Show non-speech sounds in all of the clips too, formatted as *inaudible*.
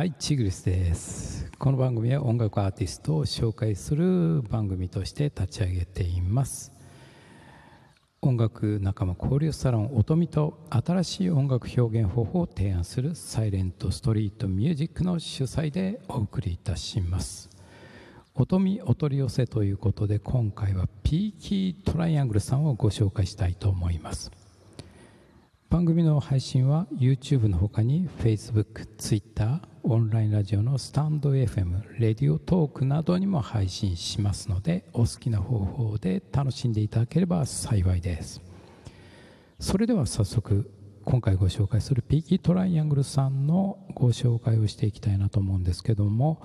はいチグリスです。この番組は音楽アーティストを紹介する番組として立ち上げています。音楽仲間交流サロン音見と新しい音楽表現方法を提案するサイレントストリートミュージックの主催でお送りいたします。音見お取り寄せということで今回はピーキートライアングルさんをご紹介したいと思います。番組の配信は YouTube の他に Facebook、Twitter、オンラインラジオのスタンド FM、レディオトークなどにも配信しますのでお好きな方法で楽しんでいただければ幸いです。それでは早速今回ご紹介するピーキートライアングルさんのご紹介をしていきたいなと思うんですけども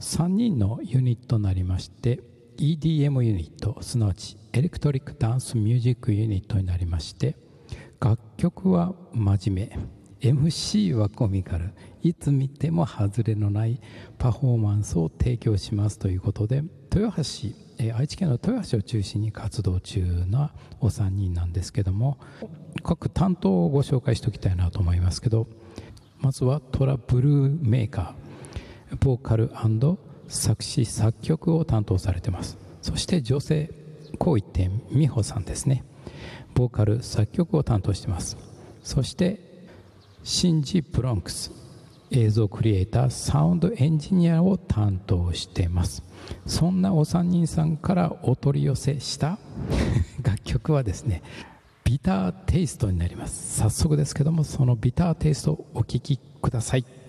3人のユニットになりまして EDM ユニットすなわちエレクトリックダンスミュージックユニットになりまして楽曲は真面目。MC はコミカル。いつ見ても外れのないパフォーマンスを提供しますということで豊橋、え愛知県の豊橋を中心に活動中なお三人なんですけども各担当をご紹介しておきたいなと思いますけどまずはトラブルメーカーボーカル作詞作曲を担当されてます。そして女性こう一点美穂さんですね。ボーカル作曲を担当してます。そしてシンジ・プロンクス映像クリエイターサウンドエンジニアを担当しています。そんなお三人さんからお取り寄せした *laughs* 楽曲はですねビターテイストになります。早速ですけどもそのビターテイストをお聴きください。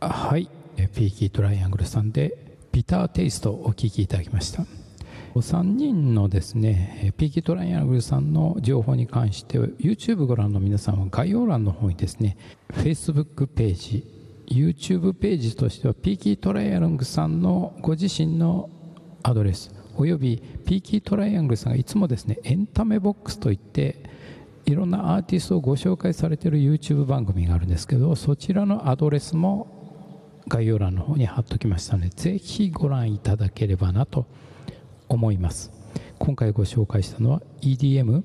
はい。 PEAKY TRIANGLEさんで Bitter Taste をお聴きいただきました。3人のですね PEAKY TRIANGLEさんの情報に関して YouTube ご覧の皆さんは概要欄の方にですね Facebook ページ YouTube ページとしては PEAKY TRIANGLEさんのご自身のアドレスおよび PEAKY TRIANGLEさんがいつもですねエンタメボックスといっていろんなアーティストをご紹介されている YouTube 番組があるんですけどそちらのアドレスも概要欄の方に貼っときましたのでぜひご覧いただければなと思います。今回ご紹介したのは EDM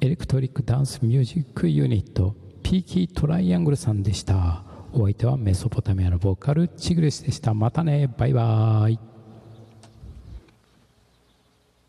エレクトリックダンスミュージックユニットピーキートライアングルさんでした。お相手はメソポタミアのボーカルチグレスでした。またね。バイバーイ。